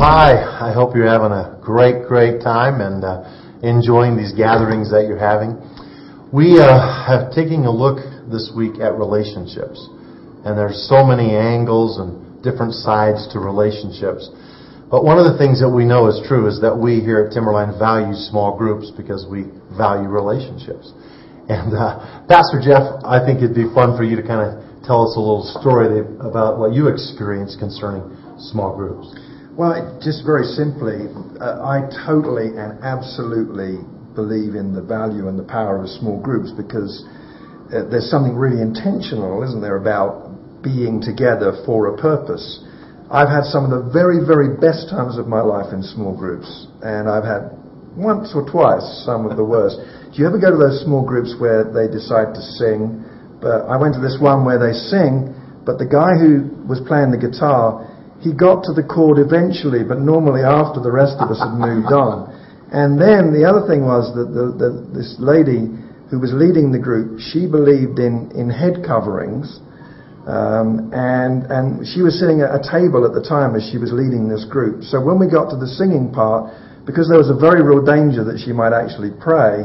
hi. I hope you're having a great, great time and uh, enjoying these gatherings that you're having. We uh, have taking a look this week at relationships, and there's so many angles and different sides to relationships. But one of the things that we know is true is that we here at Timberline value small groups because we value relationships. And uh, Pastor Jeff, I think it'd be fun for you to kind of tell us a little story about what you experienced concerning small groups. Well, just very simply, uh, I totally and absolutely believe in the value and the power of small groups because uh, there's something really intentional, isn't there, about being together for a purpose. I've had some of the very, very best times of my life in small groups, and I've had once or twice some of the worst. Do you ever go to those small groups where they decide to sing? But I went to this one where they sing, but the guy who was playing the guitar, he got to the chord eventually, but normally after the rest of us had moved on. And then the other thing was that the, the, this lady who was leading the group, she believed in, in head coverings. Um, and, and she was sitting at a table at the time as she was leading this group. So when we got to the singing part, because there was a very real danger that she might actually pray,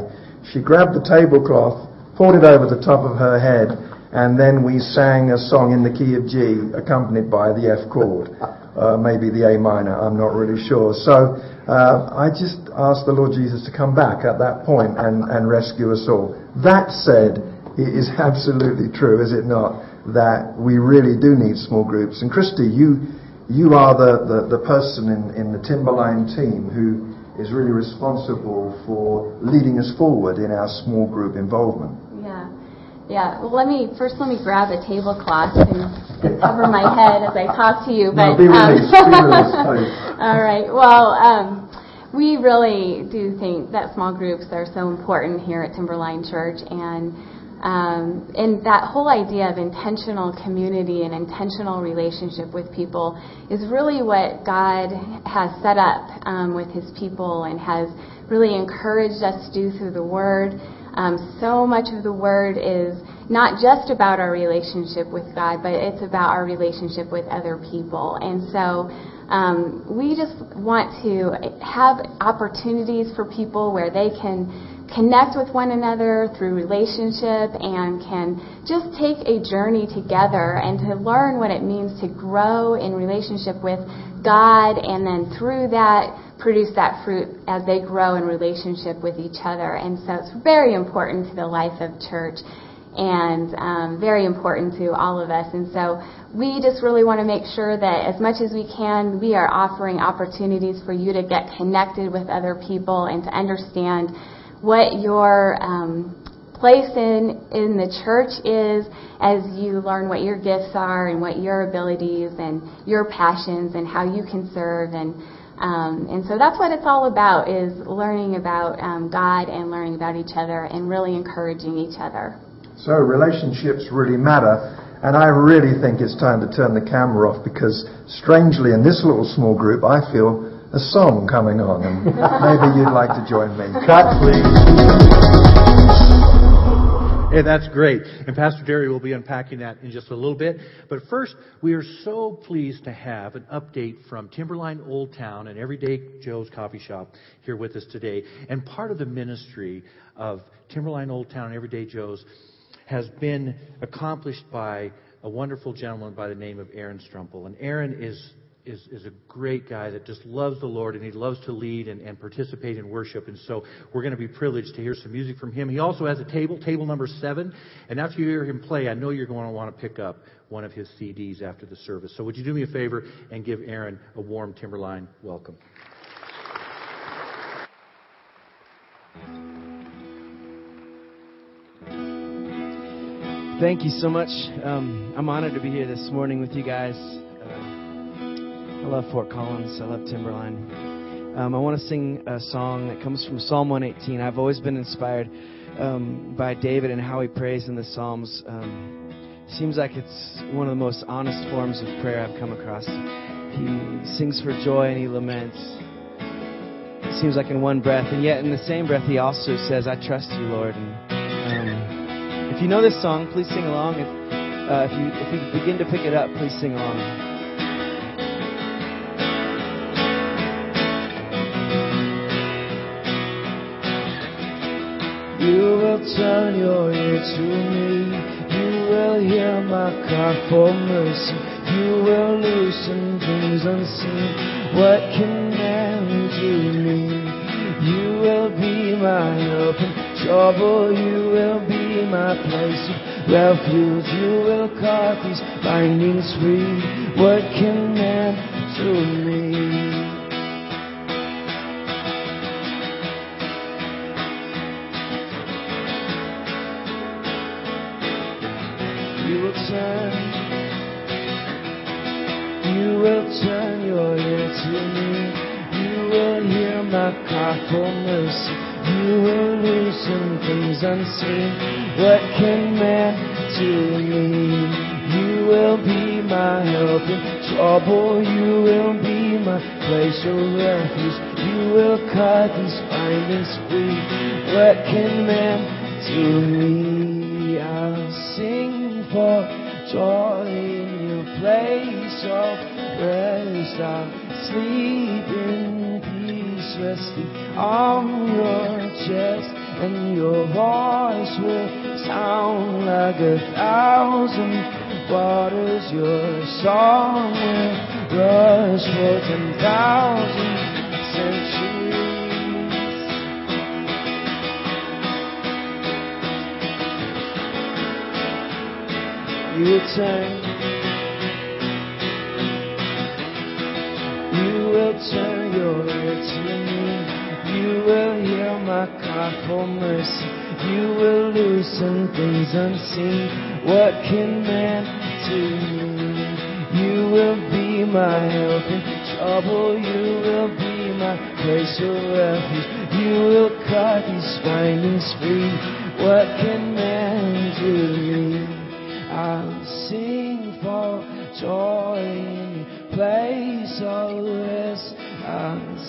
she grabbed the tablecloth, poured it over the top of her head, and then we sang a song in the key of G, accompanied by the F chord uh, maybe the A minor, I'm not really sure. So uh, I just asked the Lord Jesus to come back at that point and, and rescue us all. That said, it is absolutely true, is it not, that we really do need small groups. And Christy, you, you are the, the, the person in, in the Timberline team who is really responsible for leading us forward in our small group involvement. Yeah. Well, let me first let me grab a tablecloth and, and cover my head as I talk to you. But no, released, um, all right. Well, um, we really do think that small groups are so important here at Timberline Church, and um, and that whole idea of intentional community and intentional relationship with people is really what God has set up um, with His people and has really encouraged us to do through the Word. Um, so much of the Word is not just about our relationship with God, but it's about our relationship with other people. And so um, we just want to have opportunities for people where they can connect with one another through relationship and can just take a journey together and to learn what it means to grow in relationship with God and then through that produce that fruit as they grow in relationship with each other. And so it's very important to the life of church and um, very important to all of us. And so we just really want to make sure that as much as we can, we are offering opportunities for you to get connected with other people and to understand what your um, place in in the church is as you learn what your gifts are and what your abilities and your passions and how you can serve and um, and so that's what it's all about is learning about um, God and learning about each other and really encouraging each other. So relationships really matter. And I really think it's time to turn the camera off because strangely in this little small group I feel a song coming on and maybe you'd like to join me. Cut please. Hey, that's great. And Pastor Dary will be unpacking that in just a little bit. But first, we are so pleased to have an update from Timberline Old Town and Everyday Joe's Coffee Shop here with us today. And part of the ministry of Timberline Old Town and Everyday Joe's has been accomplished by a wonderful gentleman by the name of Aaron Strumpel. And Aaron is is, is a great guy that just loves the Lord and he loves to lead and, and participate in worship. And so we're going to be privileged to hear some music from him. He also has a table, table number seven. And after you hear him play, I know you're going to want to pick up one of his CDs after the service. So would you do me a favor and give Aaron a warm Timberline welcome? Thank you so much. Um, I'm honored to be here this morning with you guys. I love Fort Collins. I love Timberline. Um, I want to sing a song that comes from Psalm 118. I've always been inspired um, by David and how he prays in the Psalms. Um, seems like it's one of the most honest forms of prayer I've come across. He sings for joy and he laments. It seems like in one breath, and yet in the same breath, he also says, "I trust you, Lord." And um, if you know this song, please sing along. If uh, if you if you begin to pick it up, please sing along. Turn your ear to me. You will hear my cry for mercy. You will loosen things unseen. What can man do me? You will be my help in trouble. You will be my place of refuge. You will cut these bindings free. What can man do me? You will loosen things unseen. What can man do to me? You will be my help in trouble. You will be my place of refuge. You will cut these bindings free. What can man do me? I'll sing for joy in your place of rest. I'll sleep in resting on your chest, and your voice will sound like a thousand waters. Your song will rush for ten thousand centuries. You turn. To me. You will hear my cry for mercy. You will loosen things unseen. What can man do? You will be my help in trouble. You will be my place of refuge. You will cut these bindings free. What can man do? Me? I'll sing for joy in place of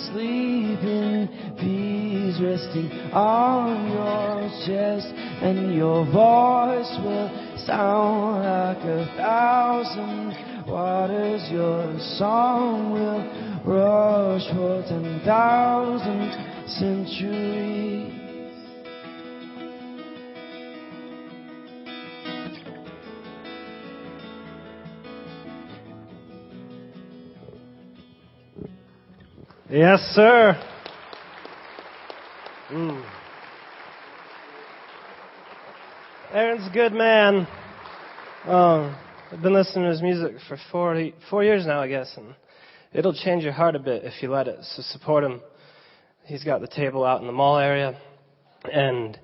sleep in peace, resting on your chest, and your voice will sound like a thousand waters. Your song will rush for ten thousand centuries. Yes, sir. Mm. Aaron's a good man. Um, I've been listening to his music for 40, four years now, I guess, and it'll change your heart a bit if you let it. So support him. He's got the table out in the mall area, and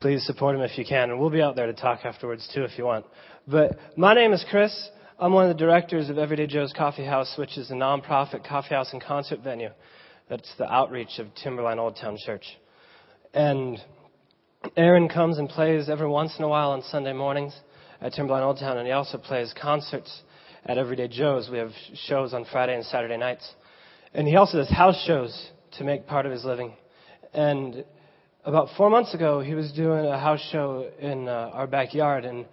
please support him if you can. And we'll be out there to talk afterwards too if you want. But my name is Chris. I'm one of the directors of Everyday Joe's Coffee House, which is a nonprofit coffee house and concert venue. That's the outreach of Timberline Old Town Church. And Aaron comes and plays every once in a while on Sunday mornings at Timberline Old Town, and he also plays concerts at Everyday Joe's. We have shows on Friday and Saturday nights. And he also does house shows to make part of his living. And about four months ago, he was doing a house show in uh, our backyard, and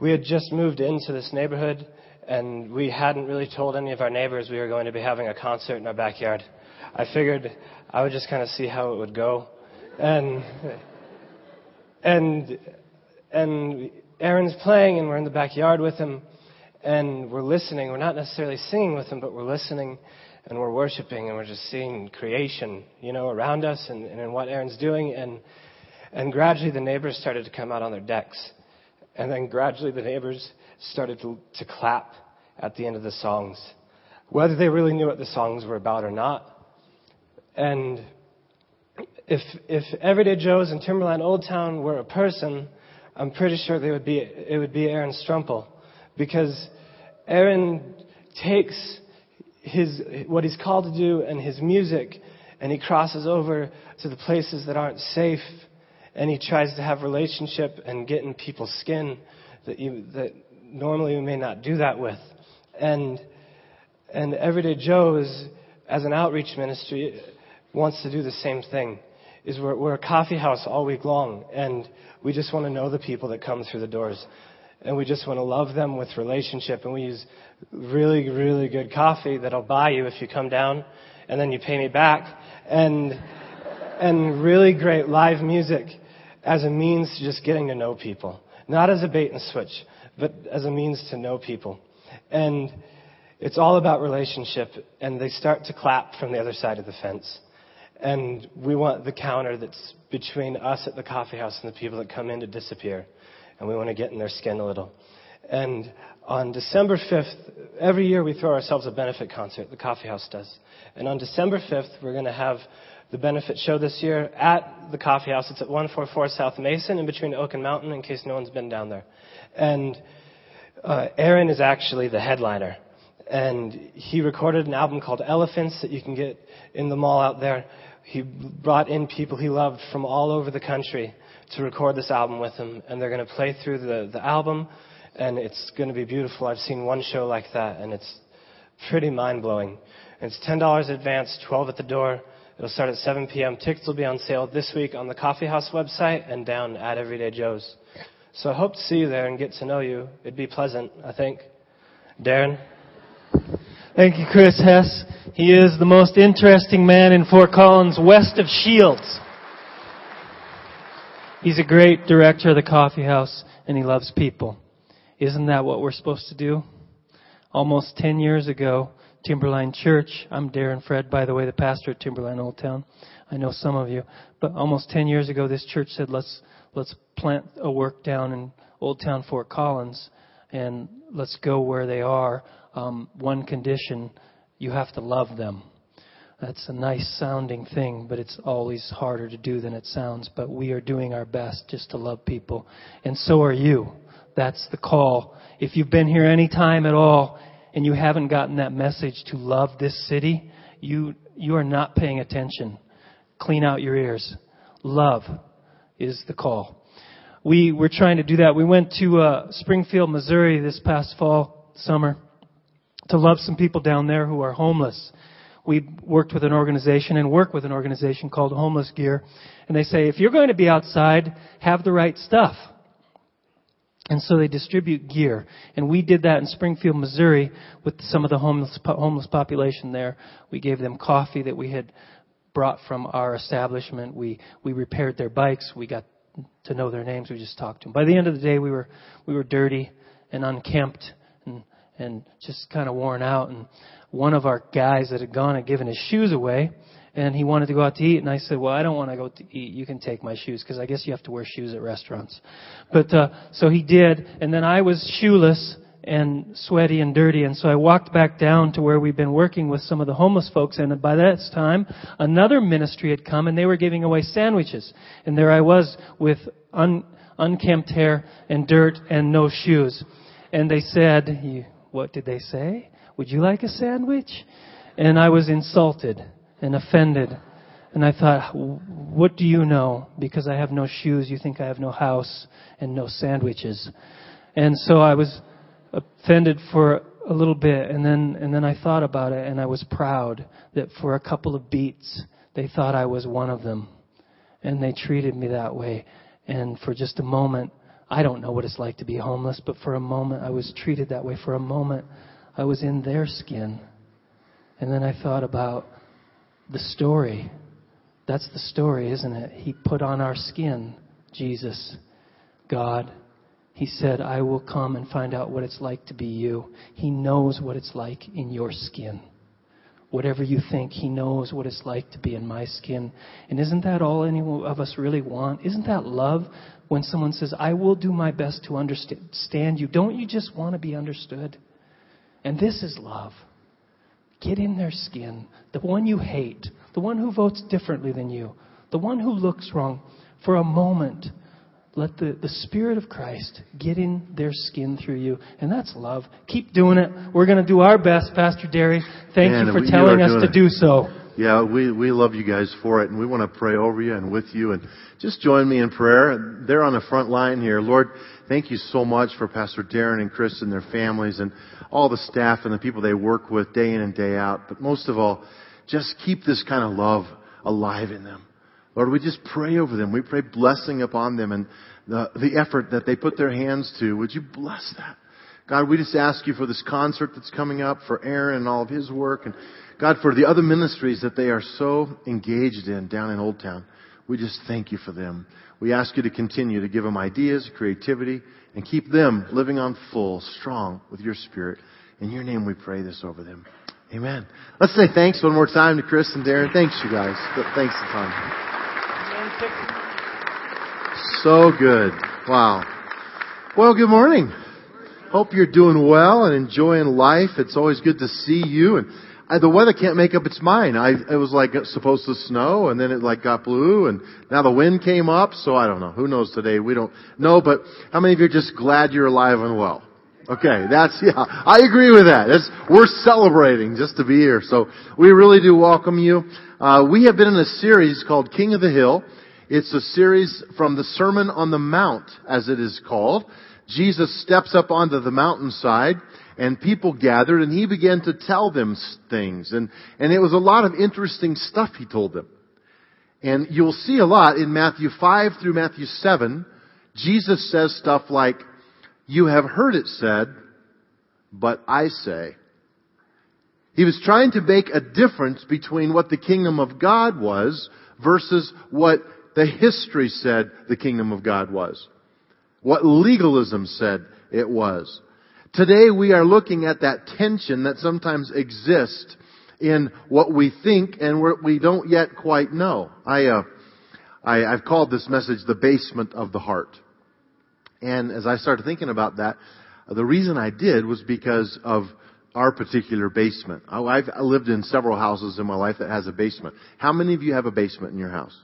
we had just moved into this neighborhood, and we hadn't really told any of our neighbors we were going to be having a concert in our backyard. I figured I would just kind of see how it would go, and and and Aaron's playing, and we're in the backyard with him, and we're listening. We're not necessarily singing with him, but we're listening, and we're worshiping, and we're just seeing creation, you know, around us, and, and what Aaron's doing, and and gradually the neighbors started to come out on their decks. And then gradually the neighbors started to, to clap at the end of the songs, whether they really knew what the songs were about or not. And if, if Everyday Joe's and Timberline Old Town were a person, I'm pretty sure they would be, it would be Aaron Strumpel. Because Aaron takes his, what he's called to do and his music, and he crosses over to the places that aren't safe and he tries to have relationship and get in people's skin that you, that normally we may not do that with. And and Everyday Joe is, as an outreach ministry, wants to do the same thing. Is we're, we're a coffee house all week long, and we just want to know the people that come through the doors, and we just want to love them with relationship, and we use really, really good coffee that I'll buy you if you come down, and then you pay me back, and and really great live music as a means to just getting to know people. Not as a bait and switch, but as a means to know people. And it's all about relationship, and they start to clap from the other side of the fence. And we want the counter that's between us at the coffee house and the people that come in to disappear. And we want to get in their skin a little. And on December 5th, every year we throw ourselves a benefit concert, the coffee house does. And on December 5th, we're going to have the benefit show this year at the coffee house. It's at 144 South Mason in between Oak and Mountain in case no one's been down there. And uh, Aaron is actually the headliner. And he recorded an album called Elephants that you can get in the mall out there. He brought in people he loved from all over the country to record this album with him. And they're going to play through the, the album. And it's going to be beautiful. I've seen one show like that, and it's pretty mind blowing. It's $10 advance, 12 at the door. It'll start at 7 p.m. Tickets will be on sale this week on the Coffee House website and down at Everyday Joe's. So I hope to see you there and get to know you. It'd be pleasant, I think. Darren? Thank you, Chris Hess. He is the most interesting man in Fort Collins west of Shields. He's a great director of the coffee house and he loves people. Isn't that what we're supposed to do? Almost 10 years ago, Timberline Church, I'm Darren Fred, by the way, the pastor at Timberline Old Town. I know some of you. But almost 10 years ago, this church said, let's, let's plant a work down in Old Town Fort Collins and let's go where they are. Um, one condition, you have to love them. That's a nice sounding thing, but it's always harder to do than it sounds. But we are doing our best just to love people. And so are you. That's the call. If you've been here any time at all and you haven't gotten that message to love this city, you, you are not paying attention. Clean out your ears. Love is the call. We were trying to do that. We went to uh, Springfield, Missouri this past fall, summer, to love some people down there who are homeless. We worked with an organization and work with an organization called Homeless Gear. And they say, if you're going to be outside, have the right stuff. And so they distribute gear. And we did that in Springfield, Missouri with some of the homeless, homeless population there. We gave them coffee that we had brought from our establishment. We, we repaired their bikes. We got to know their names. We just talked to them. By the end of the day, we were, we were dirty and unkempt and, and just kind of worn out. And one of our guys that had gone had given his shoes away and he wanted to go out to eat. And I said, "Well, I don't want to go to eat. You can take my shoes because I guess you have to wear shoes at restaurants." But uh, so he did, and then I was shoeless and sweaty and dirty, and so I walked back down to where we'd been working with some of the homeless folks. And by that time, another ministry had come, and they were giving away sandwiches. And there I was with un, unkempt hair and dirt and no shoes. And they said, "What did they say? Would you like a sandwich?" And I was insulted and offended. And I thought, what do you know? Because I have no shoes, you think I have no house and no sandwiches. And so I was offended for a little bit and then and then I thought about it and I was proud that for a couple of beats they thought I was one of them and they treated me that way and for just a moment I don't know what it's like to be homeless but for a moment I was treated that way for a moment I was in their skin and then I thought about the story. That's the story, isn't it? He put on our skin, Jesus, God. He said, I will come and find out what it's like to be you. He knows what it's like in your skin. Whatever you think, He knows what it's like to be in my skin. And isn't that all any of us really want? Isn't that love? When someone says, I will do my best to understand you, don't you just want to be understood? And this is love. Get in their skin. The one you hate, the one who votes differently than you, the one who looks wrong. For a moment, let the, the Spirit of Christ get in their skin through you. And that's love. Keep doing it. We're going to do our best, Pastor Dary. Thank Man, you for telling us to do so. Yeah, we, we love you guys for it, and we want to pray over you and with you. And just join me in prayer. They're on the front line here. Lord, thank you so much for Pastor Darren and Chris and their families and all the staff and the people they work with day in and day out. But most of all, just keep this kind of love alive in them. Lord, we just pray over them. We pray blessing upon them and the, the effort that they put their hands to. Would you bless that? God, we just ask you for this concert that's coming up, for Aaron and all of his work, and God, for the other ministries that they are so engaged in down in Old Town. We just thank you for them. We ask you to continue to give them ideas, creativity, and keep them living on full, strong with your spirit. In your name we pray this over them. Amen. Let's say thanks one more time to Chris and Darren. Thanks, you guys. Thanks a ton. So good. Wow. Well, good morning. Hope you're doing well and enjoying life. It's always good to see you. And I, the weather can't make up its mind. I, it was like supposed to snow and then it like got blue and now the wind came up. So I don't know. Who knows today? We don't know. But how many of you are just glad you're alive and well? Okay, that's, yeah, I agree with that. We're celebrating just to be here. So we really do welcome you. Uh, we have been in a series called King of the Hill. It's a series from the Sermon on the Mount, as it is called. Jesus steps up onto the mountainside and people gathered and he began to tell them things. And, and it was a lot of interesting stuff he told them. And you'll see a lot in Matthew 5 through Matthew 7. Jesus says stuff like, you have heard it said, but I say. He was trying to make a difference between what the kingdom of God was versus what the history said the kingdom of God was. What legalism said it was. Today we are looking at that tension that sometimes exists in what we think and what we don't yet quite know. I, uh, I, I've called this message the basement of the heart. And as I started thinking about that, the reason I did was because of our particular basement. Oh, I've lived in several houses in my life that has a basement. How many of you have a basement in your house?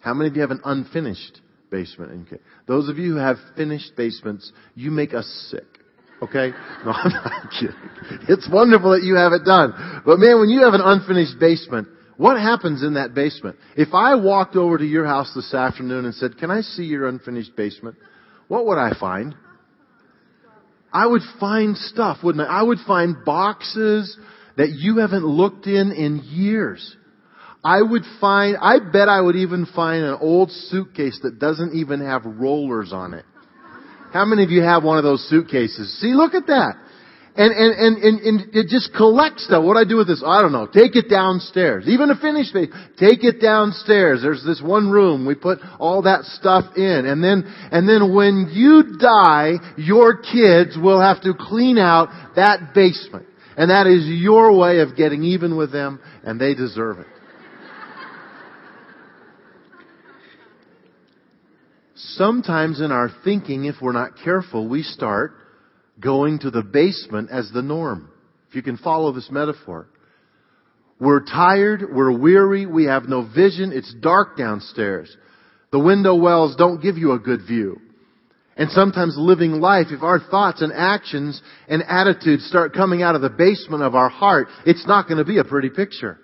How many of you have an unfinished basement? Okay. Those of you who have finished basements, you make us sick. Okay? No, I'm not kidding. It's wonderful that you have it done. But man, when you have an unfinished basement, what happens in that basement? If I walked over to your house this afternoon and said, can I see your unfinished basement? What would I find? I would find stuff, wouldn't I? I would find boxes that you haven't looked in in years. I would find, I bet I would even find an old suitcase that doesn't even have rollers on it. How many of you have one of those suitcases? See, look at that. And, and, and, and, and it just collects stuff. What do I do with this? I don't know. Take it downstairs. Even a finished space. Take it downstairs. There's this one room. We put all that stuff in. And then, and then when you die, your kids will have to clean out that basement. And that is your way of getting even with them, and they deserve it. Sometimes in our thinking, if we're not careful, we start going to the basement as the norm. If you can follow this metaphor. We're tired, we're weary, we have no vision, it's dark downstairs. The window wells don't give you a good view. And sometimes living life, if our thoughts and actions and attitudes start coming out of the basement of our heart, it's not going to be a pretty picture.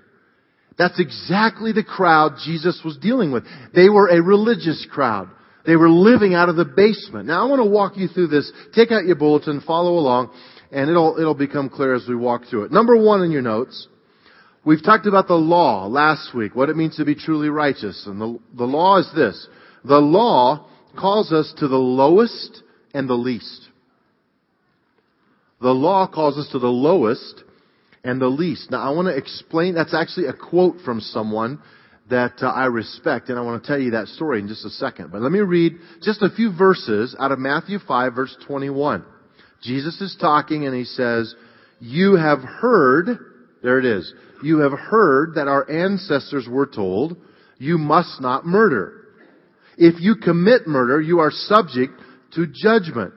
That's exactly the crowd Jesus was dealing with. They were a religious crowd. They were living out of the basement. Now I want to walk you through this. Take out your bulletin, follow along, and it'll, it'll become clear as we walk through it. Number one in your notes, we've talked about the law last week, what it means to be truly righteous. And the, the law is this. The law calls us to the lowest and the least. The law calls us to the lowest and the least. Now I want to explain, that's actually a quote from someone that uh, I respect, and I want to tell you that story in just a second. But let me read just a few verses out of Matthew 5 verse 21. Jesus is talking and he says, you have heard, there it is, you have heard that our ancestors were told, you must not murder. If you commit murder, you are subject to judgment.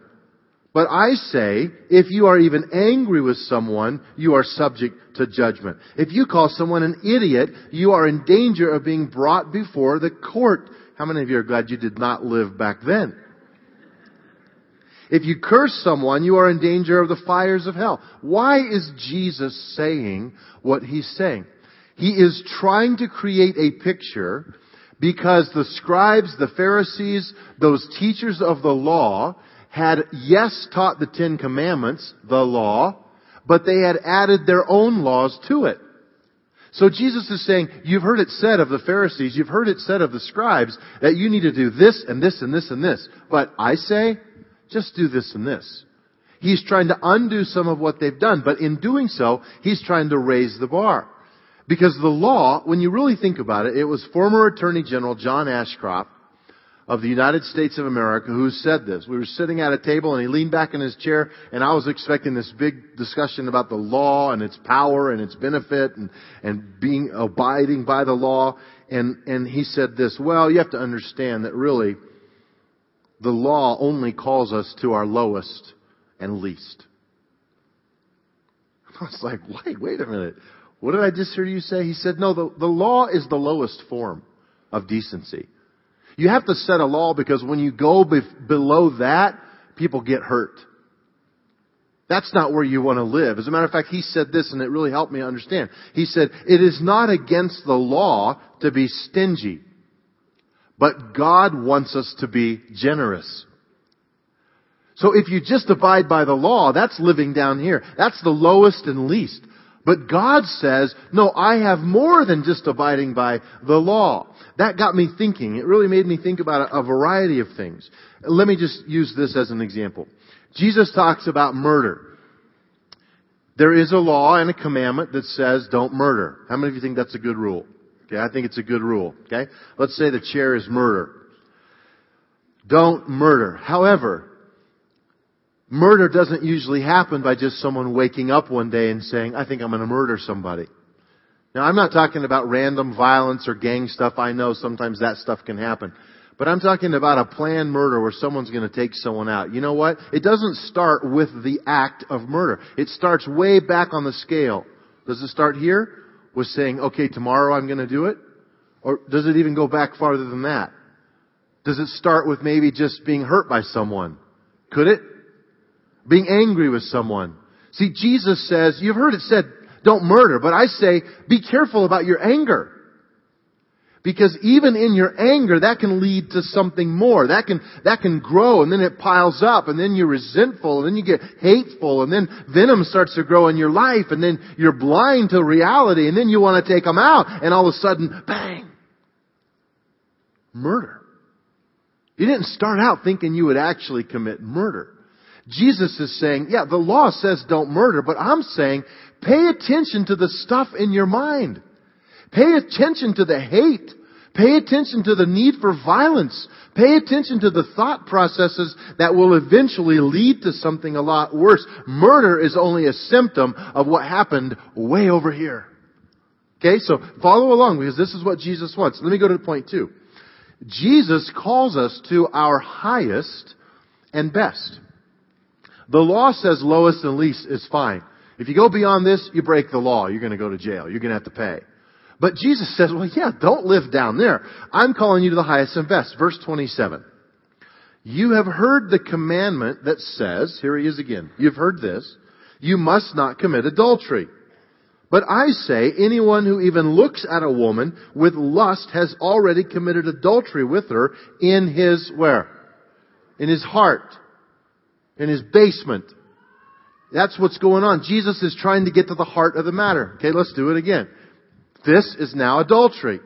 But I say, if you are even angry with someone, you are subject to judgment. If you call someone an idiot, you are in danger of being brought before the court. How many of you are glad you did not live back then? If you curse someone, you are in danger of the fires of hell. Why is Jesus saying what he's saying? He is trying to create a picture because the scribes, the Pharisees, those teachers of the law, had, yes, taught the Ten Commandments, the law, but they had added their own laws to it. So Jesus is saying, you've heard it said of the Pharisees, you've heard it said of the scribes, that you need to do this and this and this and this. But I say, just do this and this. He's trying to undo some of what they've done, but in doing so, he's trying to raise the bar. Because the law, when you really think about it, it was former Attorney General John Ashcroft of the United States of America who said this. We were sitting at a table and he leaned back in his chair and I was expecting this big discussion about the law and its power and its benefit and, and being abiding by the law. And, and he said this, well, you have to understand that really the law only calls us to our lowest and least. I was like, wait, wait a minute. What did I just hear you say? He said, no, the, the law is the lowest form of decency. You have to set a law because when you go be- below that, people get hurt. That's not where you want to live. As a matter of fact, he said this and it really helped me understand. He said, it is not against the law to be stingy, but God wants us to be generous. So if you just abide by the law, that's living down here. That's the lowest and least. But God says, no, I have more than just abiding by the law. That got me thinking. It really made me think about a, variety of things. Let me just use this as an example. Jesus talks about murder. There is a law and a commandment that says don't murder. How many of you think that's a good rule? Okay, I think it's a good rule. Okay? Let's say the chair is murder. Don't murder. However, Murder doesn't usually happen by just someone waking up one day and saying, I think I'm going to murder somebody. Now, I'm not talking about random violence or gang stuff. I know sometimes that stuff can happen. But I'm talking about a planned murder where someone's going to take someone out. You know what? It doesn't start with the act of murder. It starts way back on the scale. Does it start here with saying, okay, tomorrow I'm going to do it? Or does it even go back farther than that? Does it start with maybe just being hurt by someone? Could it? Being angry with someone. See, Jesus says, you've heard it said, don't murder, but I say, be careful about your anger. Because even in your anger, that can lead to something more. That can, that can grow and then it piles up and then you're resentful and then you get hateful and then venom starts to grow in your life and then you're blind to reality and then you want to take them out and all of a sudden, bang! Murder. You didn't start out thinking you would actually commit murder. Jesus is saying, yeah, the law says don't murder, but I'm saying pay attention to the stuff in your mind. Pay attention to the hate. Pay attention to the need for violence. Pay attention to the thought processes that will eventually lead to something a lot worse. Murder is only a symptom of what happened way over here. Okay, so follow along because this is what Jesus wants. Let me go to point two. Jesus calls us to our highest and best. The law says lowest and least is fine. If you go beyond this, you break the law. You're going to go to jail. You're going to have to pay. But Jesus says, well, yeah, don't live down there. I'm calling you to the highest and best. Verse 27. You have heard the commandment that says, here he is again. You've heard this. You must not commit adultery. But I say, anyone who even looks at a woman with lust has already committed adultery with her in his where? In his heart in his basement. That's what's going on. Jesus is trying to get to the heart of the matter. Okay, let's do it again. This is now adultery.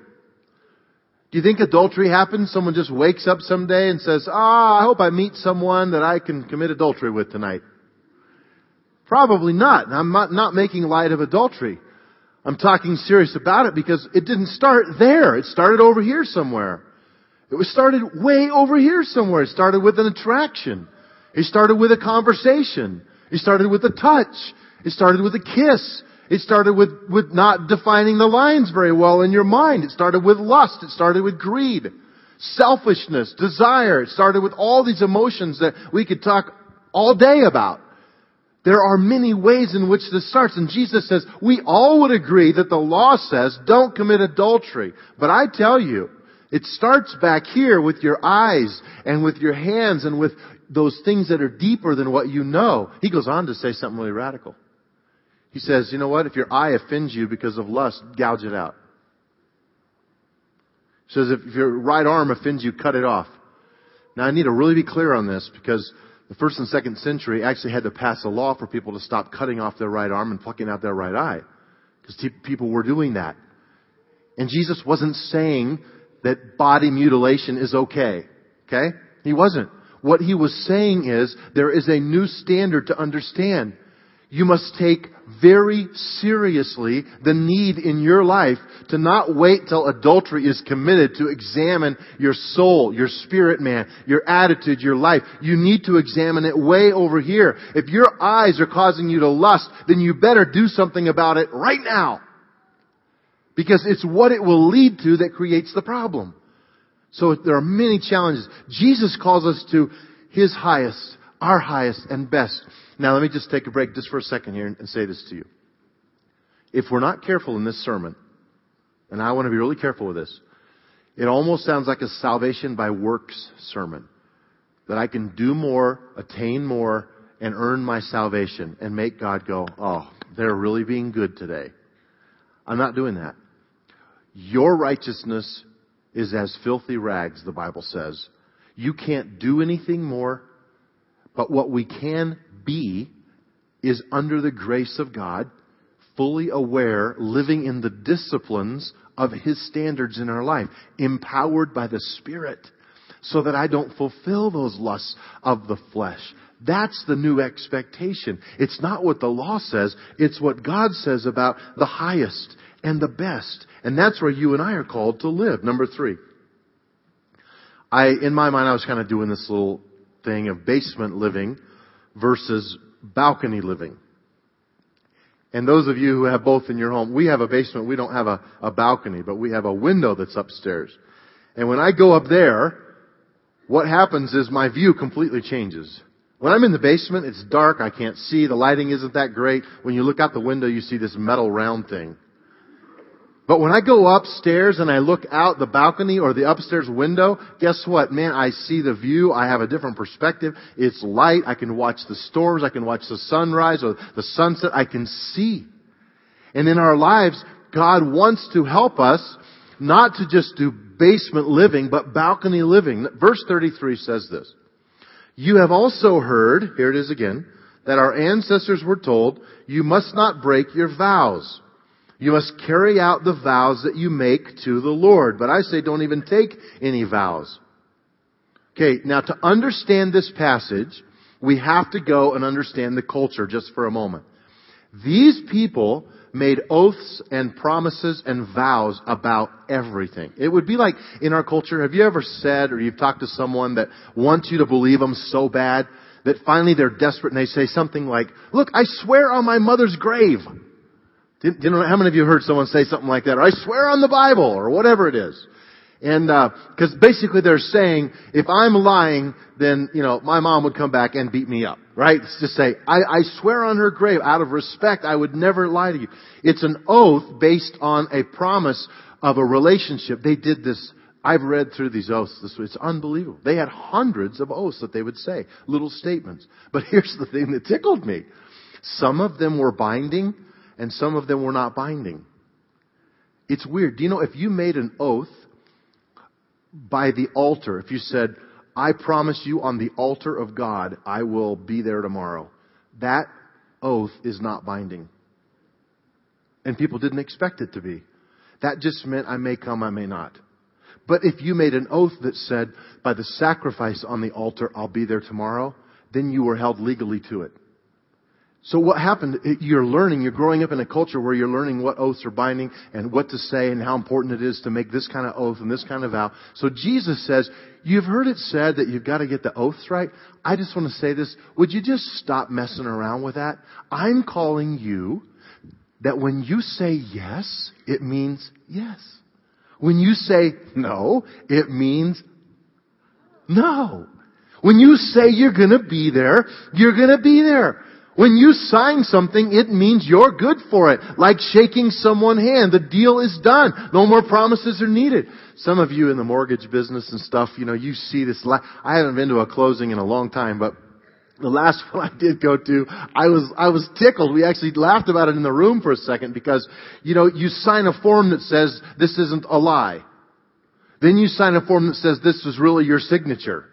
Do you think adultery happens? Someone just wakes up someday and says, ah, I hope I meet someone that I can commit adultery with tonight. Probably not. I'm not, not making light of adultery. I'm talking serious about it because it didn't start there. It started over here somewhere. It was started way over here somewhere. It started with an attraction. It started with a conversation. It started with a touch. It started with a kiss. It started with, with not defining the lines very well in your mind. It started with lust. It started with greed, selfishness, desire. It started with all these emotions that we could talk all day about. There are many ways in which this starts, and Jesus says, we all would agree that the law says don't commit adultery. But I tell you, it starts back here with your eyes and with your hands and with those things that are deeper than what you know. He goes on to say something really radical. He says, you know what? If your eye offends you because of lust, gouge it out. He says, if your right arm offends you, cut it off. Now I need to really be clear on this because the first and second century actually had to pass a law for people to stop cutting off their right arm and plucking out their right eye. Because people were doing that. And Jesus wasn't saying that body mutilation is okay. Okay? He wasn't. What he was saying is there is a new standard to understand. You must take very seriously the need in your life to not wait till adultery is committed to examine your soul, your spirit man, your attitude, your life. You need to examine it way over here. If your eyes are causing you to lust, then you better do something about it right now. Because it's what it will lead to that creates the problem. So there are many challenges. Jesus calls us to His highest, our highest and best. Now let me just take a break just for a second here and say this to you. If we're not careful in this sermon, and I want to be really careful with this, it almost sounds like a salvation by works sermon. That I can do more, attain more, and earn my salvation and make God go, oh, they're really being good today. I'm not doing that. Your righteousness is as filthy rags, the Bible says. You can't do anything more, but what we can be is under the grace of God, fully aware, living in the disciplines of His standards in our life, empowered by the Spirit, so that I don't fulfill those lusts of the flesh. That's the new expectation. It's not what the law says, it's what God says about the highest and the best. And that's where you and I are called to live. Number three. I, in my mind, I was kind of doing this little thing of basement living versus balcony living. And those of you who have both in your home, we have a basement, we don't have a, a balcony, but we have a window that's upstairs. And when I go up there, what happens is my view completely changes. When I'm in the basement, it's dark, I can't see, the lighting isn't that great. When you look out the window, you see this metal round thing. But when I go upstairs and I look out the balcony or the upstairs window, guess what? Man, I see the view. I have a different perspective. It's light. I can watch the storms. I can watch the sunrise or the sunset. I can see. And in our lives, God wants to help us not to just do basement living, but balcony living. Verse 33 says this. You have also heard, here it is again, that our ancestors were told, you must not break your vows. You must carry out the vows that you make to the Lord. But I say don't even take any vows. Okay, now to understand this passage, we have to go and understand the culture just for a moment. These people made oaths and promises and vows about everything. It would be like in our culture, have you ever said or you've talked to someone that wants you to believe them so bad that finally they're desperate and they say something like, look, I swear on my mother's grave. Do you know how many of you heard someone say something like that? Or I swear on the Bible, or whatever it is. And uh because uh, basically they're saying, if I'm lying, then you know my mom would come back and beat me up, right? It's just say, I, I swear on her grave, out of respect, I would never lie to you. It's an oath based on a promise of a relationship. They did this. I've read through these oaths. This it's unbelievable. They had hundreds of oaths that they would say, little statements. But here's the thing that tickled me. Some of them were binding, and some of them were not binding. It's weird. Do you know if you made an oath by the altar, if you said, I promise you on the altar of God, I will be there tomorrow, that oath is not binding. And people didn't expect it to be. That just meant I may come, I may not. But if you made an oath that said, by the sacrifice on the altar, I'll be there tomorrow, then you were held legally to it. So what happened, you're learning, you're growing up in a culture where you're learning what oaths are binding and what to say and how important it is to make this kind of oath and this kind of vow. So Jesus says, you've heard it said that you've got to get the oaths right. I just want to say this. Would you just stop messing around with that? I'm calling you that when you say yes, it means yes. When you say no, it means no. When you say you're gonna be there, you're gonna be there. When you sign something, it means you're good for it. Like shaking someone's hand. The deal is done. No more promises are needed. Some of you in the mortgage business and stuff, you know, you see this. I haven't been to a closing in a long time, but the last one I did go to, I was, I was tickled. We actually laughed about it in the room for a second because, you know, you sign a form that says this isn't a lie. Then you sign a form that says this is really your signature.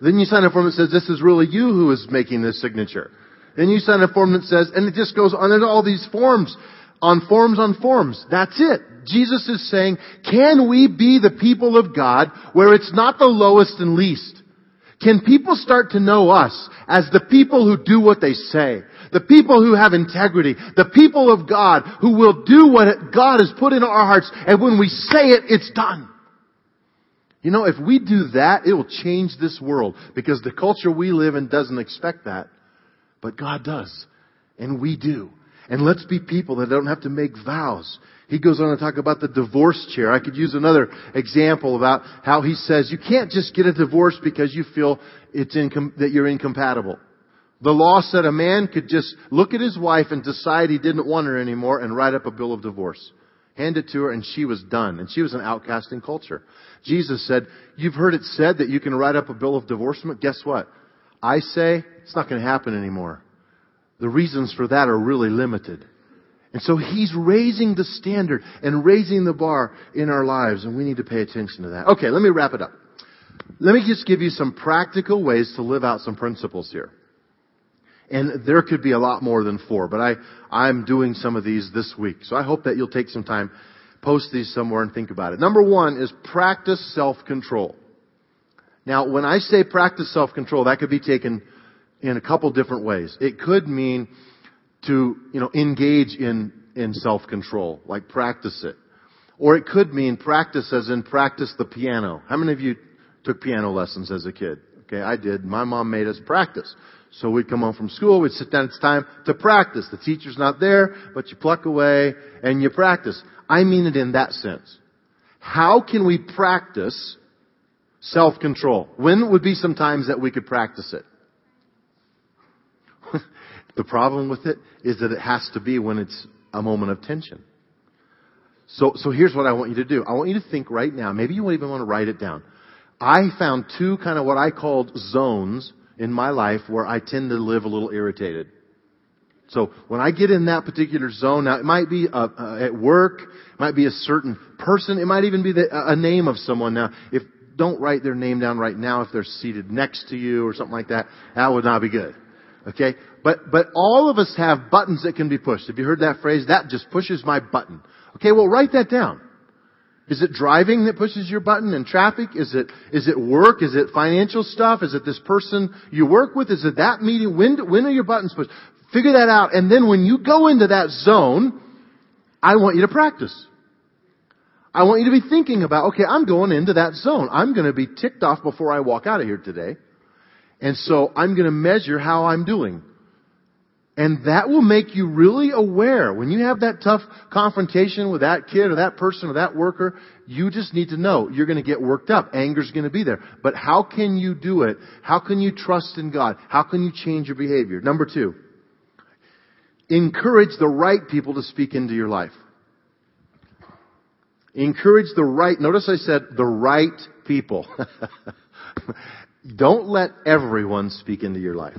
Then you sign a form that says this is really you who is making this signature. Then you sign a form that says, and it just goes on. There's all these forms on forms on forms. That's it. Jesus is saying, can we be the people of God where it's not the lowest and least? Can people start to know us as the people who do what they say? The people who have integrity. The people of God who will do what God has put in our hearts and when we say it, it's done. You know, if we do that, it will change this world because the culture we live in doesn't expect that. But God does. And we do. And let's be people that don't have to make vows. He goes on to talk about the divorce chair. I could use another example about how he says you can't just get a divorce because you feel it's incom- that you're incompatible. The law said a man could just look at his wife and decide he didn't want her anymore and write up a bill of divorce. Hand it to her and she was done. And she was an outcast in culture. Jesus said, you've heard it said that you can write up a bill of divorcement. Guess what? I say it's not going to happen anymore. The reasons for that are really limited. And so he's raising the standard and raising the bar in our lives, and we need to pay attention to that. Okay, let me wrap it up. Let me just give you some practical ways to live out some principles here. And there could be a lot more than four, but I, I'm doing some of these this week. So I hope that you'll take some time, post these somewhere and think about it. Number one is practice self-control. Now, when I say practice self-control, that could be taken in a couple different ways. It could mean to, you know, engage in, in self-control, like practice it. Or it could mean practice as in practice the piano. How many of you took piano lessons as a kid? Okay, I did. My mom made us practice. So we'd come home from school, we'd sit down, it's time to practice. The teacher's not there, but you pluck away and you practice. I mean it in that sense. How can we practice self-control? When would be some times that we could practice it? The problem with it is that it has to be when it's a moment of tension. So, so here's what I want you to do. I want you to think right now. Maybe you won't even want to write it down. I found two kind of what I called zones in my life where I tend to live a little irritated. So when I get in that particular zone, now it might be uh, uh, at work, it might be a certain person, it might even be the, a name of someone. Now, if don't write their name down right now if they're seated next to you or something like that, that would not be good. Okay? But, but all of us have buttons that can be pushed. Have you heard that phrase? That just pushes my button. Okay, well write that down. Is it driving that pushes your button and traffic? Is it, is it work? Is it financial stuff? Is it this person you work with? Is it that meeting? When, when are your buttons pushed? Figure that out. And then when you go into that zone, I want you to practice. I want you to be thinking about, okay, I'm going into that zone. I'm going to be ticked off before I walk out of here today. And so I'm going to measure how I'm doing. And that will make you really aware. When you have that tough confrontation with that kid or that person or that worker, you just need to know you're going to get worked up. Anger's going to be there. But how can you do it? How can you trust in God? How can you change your behavior? Number two, encourage the right people to speak into your life. Encourage the right, notice I said the right people. Don't let everyone speak into your life.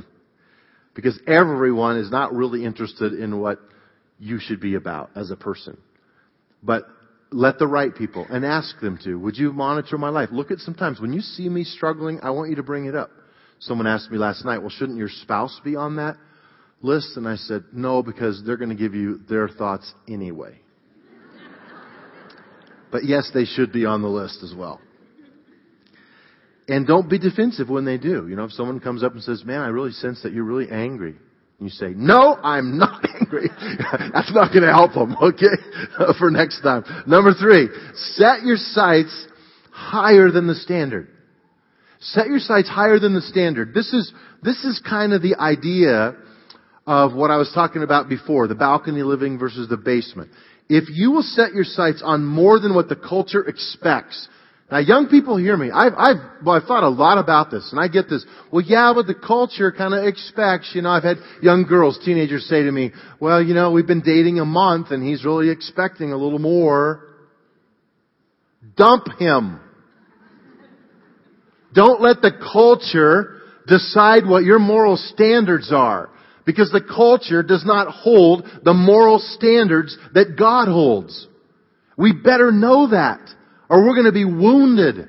Because everyone is not really interested in what you should be about as a person. But let the right people and ask them to. Would you monitor my life? Look at sometimes when you see me struggling, I want you to bring it up. Someone asked me last night, well, shouldn't your spouse be on that list? And I said, no, because they're going to give you their thoughts anyway. but yes, they should be on the list as well. And don't be defensive when they do. You know, if someone comes up and says, man, I really sense that you're really angry. And you say, no, I'm not angry. That's not going to help them, okay? For next time. Number three, set your sights higher than the standard. Set your sights higher than the standard. This is, this is kind of the idea of what I was talking about before, the balcony living versus the basement. If you will set your sights on more than what the culture expects, now, young people hear me. I've, I've, well, I've thought a lot about this, and I get this. Well, yeah, but the culture kind of expects, you know, I've had young girls, teenagers say to me, well, you know, we've been dating a month, and he's really expecting a little more. Dump him. Don't let the culture decide what your moral standards are. Because the culture does not hold the moral standards that God holds. We better know that or we're going to be wounded.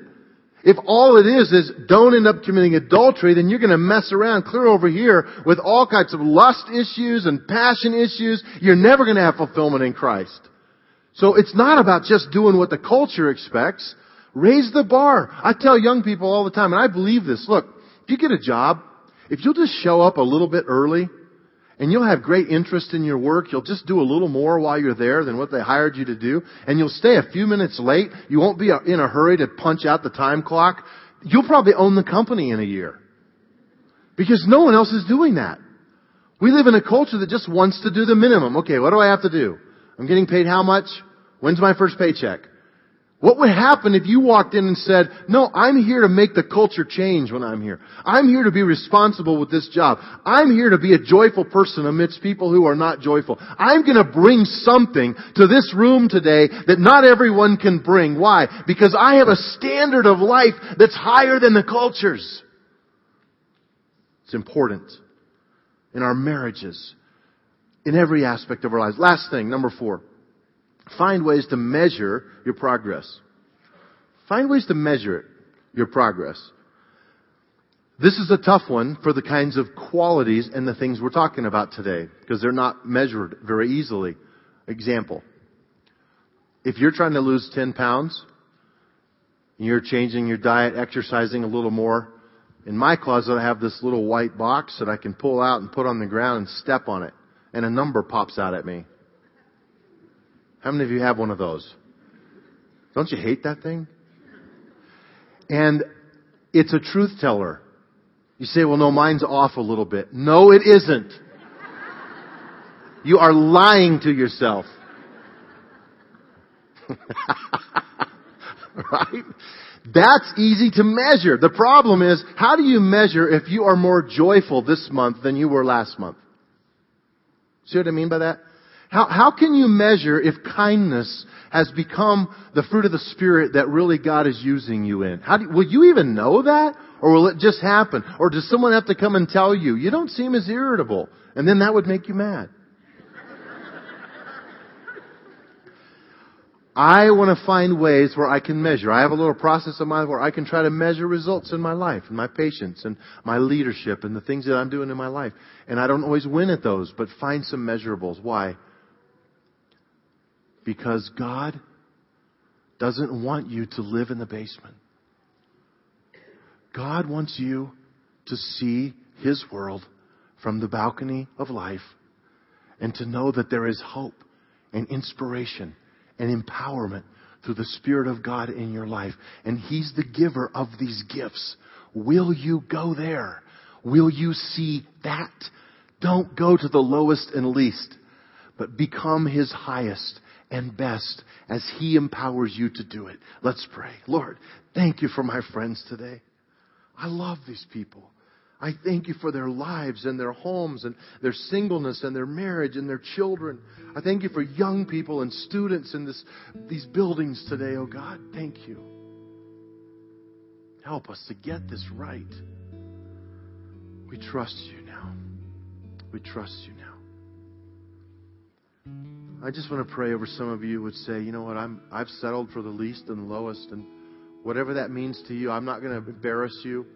If all it is is don't end up committing adultery, then you're going to mess around clear over here with all kinds of lust issues and passion issues. You're never going to have fulfillment in Christ. So it's not about just doing what the culture expects. Raise the bar. I tell young people all the time, and I believe this. Look, if you get a job, if you'll just show up a little bit early, and you'll have great interest in your work. You'll just do a little more while you're there than what they hired you to do. And you'll stay a few minutes late. You won't be in a hurry to punch out the time clock. You'll probably own the company in a year. Because no one else is doing that. We live in a culture that just wants to do the minimum. Okay, what do I have to do? I'm getting paid how much? When's my first paycheck? What would happen if you walked in and said, no, I'm here to make the culture change when I'm here. I'm here to be responsible with this job. I'm here to be a joyful person amidst people who are not joyful. I'm gonna bring something to this room today that not everyone can bring. Why? Because I have a standard of life that's higher than the culture's. It's important in our marriages, in every aspect of our lives. Last thing, number four. Find ways to measure your progress. Find ways to measure your progress. This is a tough one for the kinds of qualities and the things we're talking about today because they're not measured very easily. Example. If you're trying to lose 10 pounds, and you're changing your diet, exercising a little more, in my closet I have this little white box that I can pull out and put on the ground and step on it and a number pops out at me. How many of you have one of those? Don't you hate that thing? And it's a truth teller. You say, well, no, mine's off a little bit. No, it isn't. You are lying to yourself. right? That's easy to measure. The problem is, how do you measure if you are more joyful this month than you were last month? See what I mean by that? How, how can you measure if kindness has become the fruit of the Spirit that really God is using you in? How do, will you even know that? Or will it just happen? Or does someone have to come and tell you, you don't seem as irritable? And then that would make you mad. I want to find ways where I can measure. I have a little process of mine where I can try to measure results in my life, and my patience, and my leadership, and the things that I'm doing in my life. And I don't always win at those, but find some measurables. Why? Because God doesn't want you to live in the basement. God wants you to see His world from the balcony of life and to know that there is hope and inspiration and empowerment through the Spirit of God in your life. And He's the giver of these gifts. Will you go there? Will you see that? Don't go to the lowest and least, but become His highest and best as He empowers you to do it. Let's pray. Lord, thank you for my friends today. I love these people. I thank you for their lives and their homes and their singleness and their marriage and their children. I thank you for young people and students in this, these buildings today, oh God. Thank you. Help us to get this right. We trust you now. We trust you now. I just want to pray over some of you would say, you know what, I'm I've settled for the least and lowest and whatever that means to you, I'm not going to embarrass you.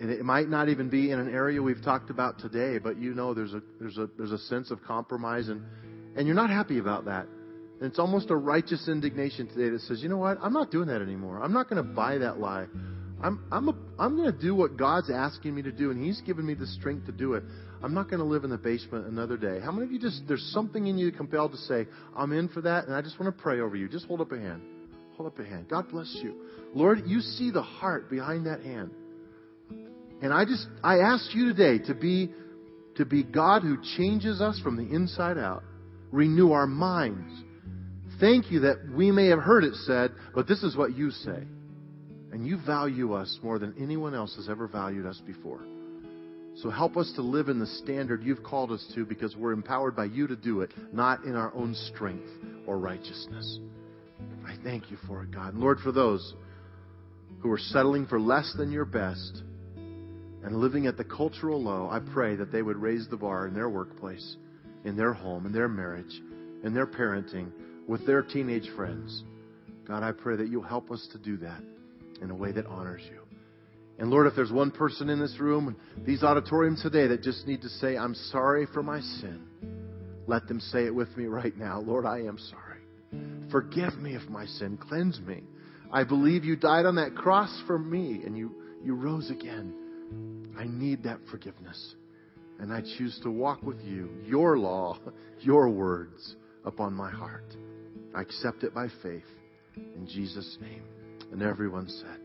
And it might not even be in an area we've talked about today, but you know there's a there's a there's a sense of compromise and and you're not happy about that. And it's almost a righteous indignation today that says, you know what, I'm not doing that anymore. I'm not going to buy that lie. I'm I'm a, I'm going to do what God's asking me to do, and He's given me the strength to do it. I'm not going to live in the basement another day. How many of you just, there's something in you compelled to say, I'm in for that, and I just want to pray over you. Just hold up a hand. Hold up a hand. God bless you. Lord, you see the heart behind that hand. And I just, I ask you today to be, to be God who changes us from the inside out. Renew our minds. Thank you that we may have heard it said, but this is what you say. And you value us more than anyone else has ever valued us before. So help us to live in the standard you've called us to because we're empowered by you to do it, not in our own strength or righteousness. I thank you for it, God. And Lord, for those who are settling for less than your best and living at the cultural low, I pray that they would raise the bar in their workplace, in their home, in their marriage, in their parenting, with their teenage friends. God, I pray that you'll help us to do that in a way that honors you. And Lord, if there's one person in this room, these auditoriums today that just need to say, I'm sorry for my sin, let them say it with me right now. Lord, I am sorry. Forgive me of my sin. Cleanse me. I believe you died on that cross for me and you, you rose again. I need that forgiveness. And I choose to walk with you, your law, your words upon my heart. I accept it by faith. In Jesus' name. And everyone said,